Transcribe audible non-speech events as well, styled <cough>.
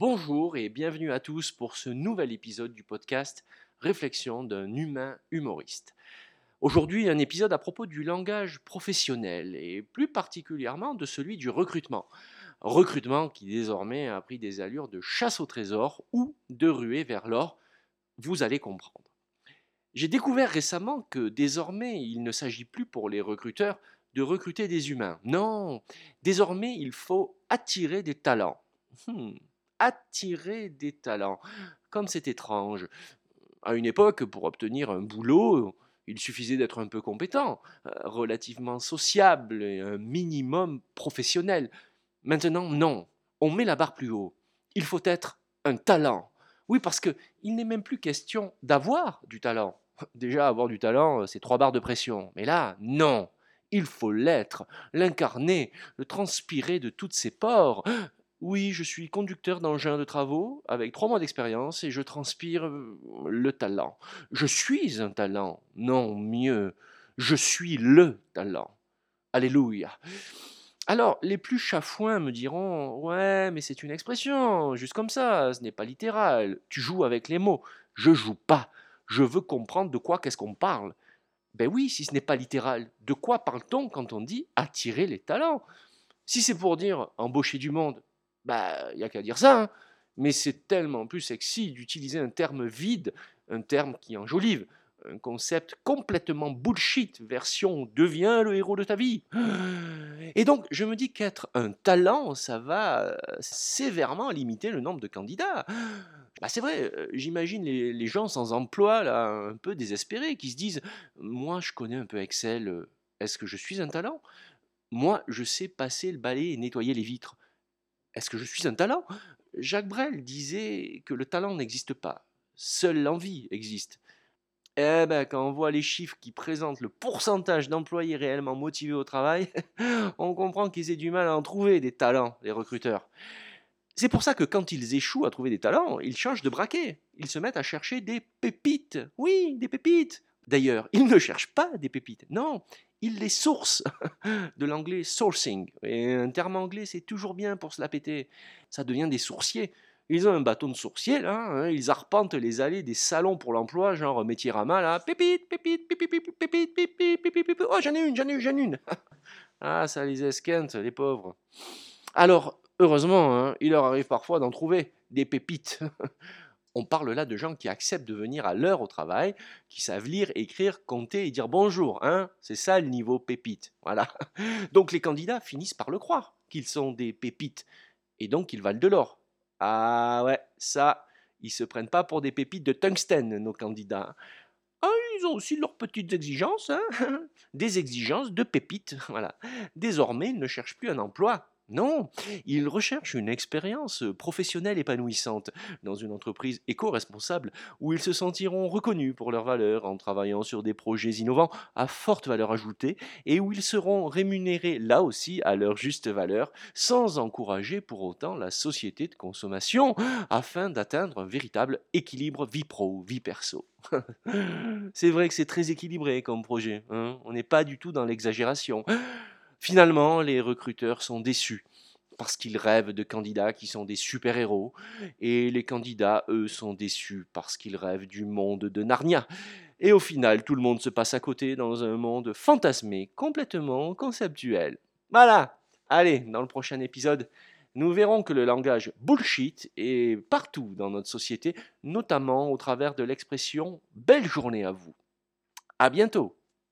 Bonjour et bienvenue à tous pour ce nouvel épisode du podcast Réflexion d'un humain humoriste. Aujourd'hui, un épisode à propos du langage professionnel et plus particulièrement de celui du recrutement. Recrutement qui désormais a pris des allures de chasse au trésor ou de ruée vers l'or, vous allez comprendre. J'ai découvert récemment que désormais il ne s'agit plus pour les recruteurs de recruter des humains. Non, désormais il faut attirer des talents. Hmm, attirer des talents. Comme c'est étrange. À une époque, pour obtenir un boulot, il suffisait d'être un peu compétent, euh, relativement sociable et un minimum professionnel. Maintenant, non, on met la barre plus haut. Il faut être un talent. Oui, parce qu'il n'est même plus question d'avoir du talent. <laughs> Déjà, avoir du talent, c'est trois barres de pression. Mais là, non. Il faut l'être, l'incarner, le transpirer de toutes ses pores. Oui, je suis conducteur d'engin de travaux avec trois mois d'expérience et je transpire euh, le talent. Je suis un talent. Non, mieux, je suis le talent. Alléluia. Alors, les plus chafouins me diront Ouais, mais c'est une expression, juste comme ça, ce n'est pas littéral. Tu joues avec les mots. Je joue pas. Je veux comprendre de quoi qu'est-ce qu'on parle. Ben oui, si ce n'est pas littéral, de quoi parle-t-on quand on dit attirer les talents? Si c'est pour dire embaucher du monde, bah, il n'y a qu'à dire ça. Hein. Mais c'est tellement plus sexy d'utiliser un terme vide, un terme qui enjolive, un concept complètement bullshit, version devient le héros de ta vie. <gasps> Et donc, je me dis qu'être un talent, ça va euh, sévèrement limiter le nombre de candidats. <gasps> Bah c'est vrai, euh, j'imagine les, gens sans emploi, un peu désespérés, qui se disent Moi, je connais un peu Excel, euh, est-ce que je suis un talent? Moi, je sais passer le balai et nettoyer les vitres. Est-ce que je suis un talent? Jacques Brel disait que le talent n'existe pas, seule l'envie existe. Eh ben, quand on voit les chiffres qui présentent le pourcentage d'employés réellement motivés au travail, <laughs> on comprend qu'ils aient du mal à en trouver des talents, les recruteurs. C'est pour ça que quand ils échouent à trouver des talents, ils changent de braquet. Ils se mettent à chercher des pépites. Oui, des pépites. D'ailleurs, ils ne cherchent pas des pépites. Non, ils les sourcent. <laughs> De l'anglais sourcing. Et un terme anglais, c'est toujours bien pour se la péter. Ça devient des sourciers. Ils ont un bâton de sourcier, là. Hein, ils arpentent les allées des salons pour l'emploi, genre métier rama, là. Pépite, pépite, pépite, pépite, pépite, pépite, pépite, Oh, j'en ai une, j'en ai une, j'en ai une. <laughs> ah, ça les esquinte, les pauvres. Alors, heureusement, hein, il leur arrive parfois d'en trouver des pépites. <laughs> On parle là de gens qui acceptent de venir à l'heure au travail, qui savent lire, écrire, compter et dire bonjour. Hein C'est ça le niveau pépite. <laughs> Voilà. Donc les candidats finissent par le croire qu'ils sont des pépites et donc ils valent de l'or. Ah ouais, ça, ils se prennent pas pour des pépites de tungstène, nos candidats. Ah, ils ont aussi leurs petites exigences, hein <laughs> des exigences de pépites. <laughs> Voilà. Désormais, ils ne cherchent plus un emploi, non, ils recherchent une expérience professionnelle épanouissante dans une entreprise éco-responsable où ils se sentiront reconnus pour leurs valeurs en travaillant sur des projets innovants à forte valeur ajoutée et où ils seront rémunérés là aussi à leur juste valeur sans encourager pour autant la société de consommation afin d'atteindre un véritable équilibre vie pro, vie perso. <laughs> c'est vrai que c'est très équilibré comme projet, hein. on n'est pas du tout dans l'exagération. Finalement, les recruteurs sont déçus parce qu'ils rêvent de candidats qui sont des super-héros, et les candidats, eux, sont déçus parce qu'ils rêvent du monde de Narnia. Et au final, tout le monde se passe à côté dans un monde fantasmé, complètement conceptuel. Voilà. Allez, dans le prochain épisode, nous verrons que le langage bullshit est partout dans notre société, notamment au travers de l'expression belle journée à vous. À bientôt.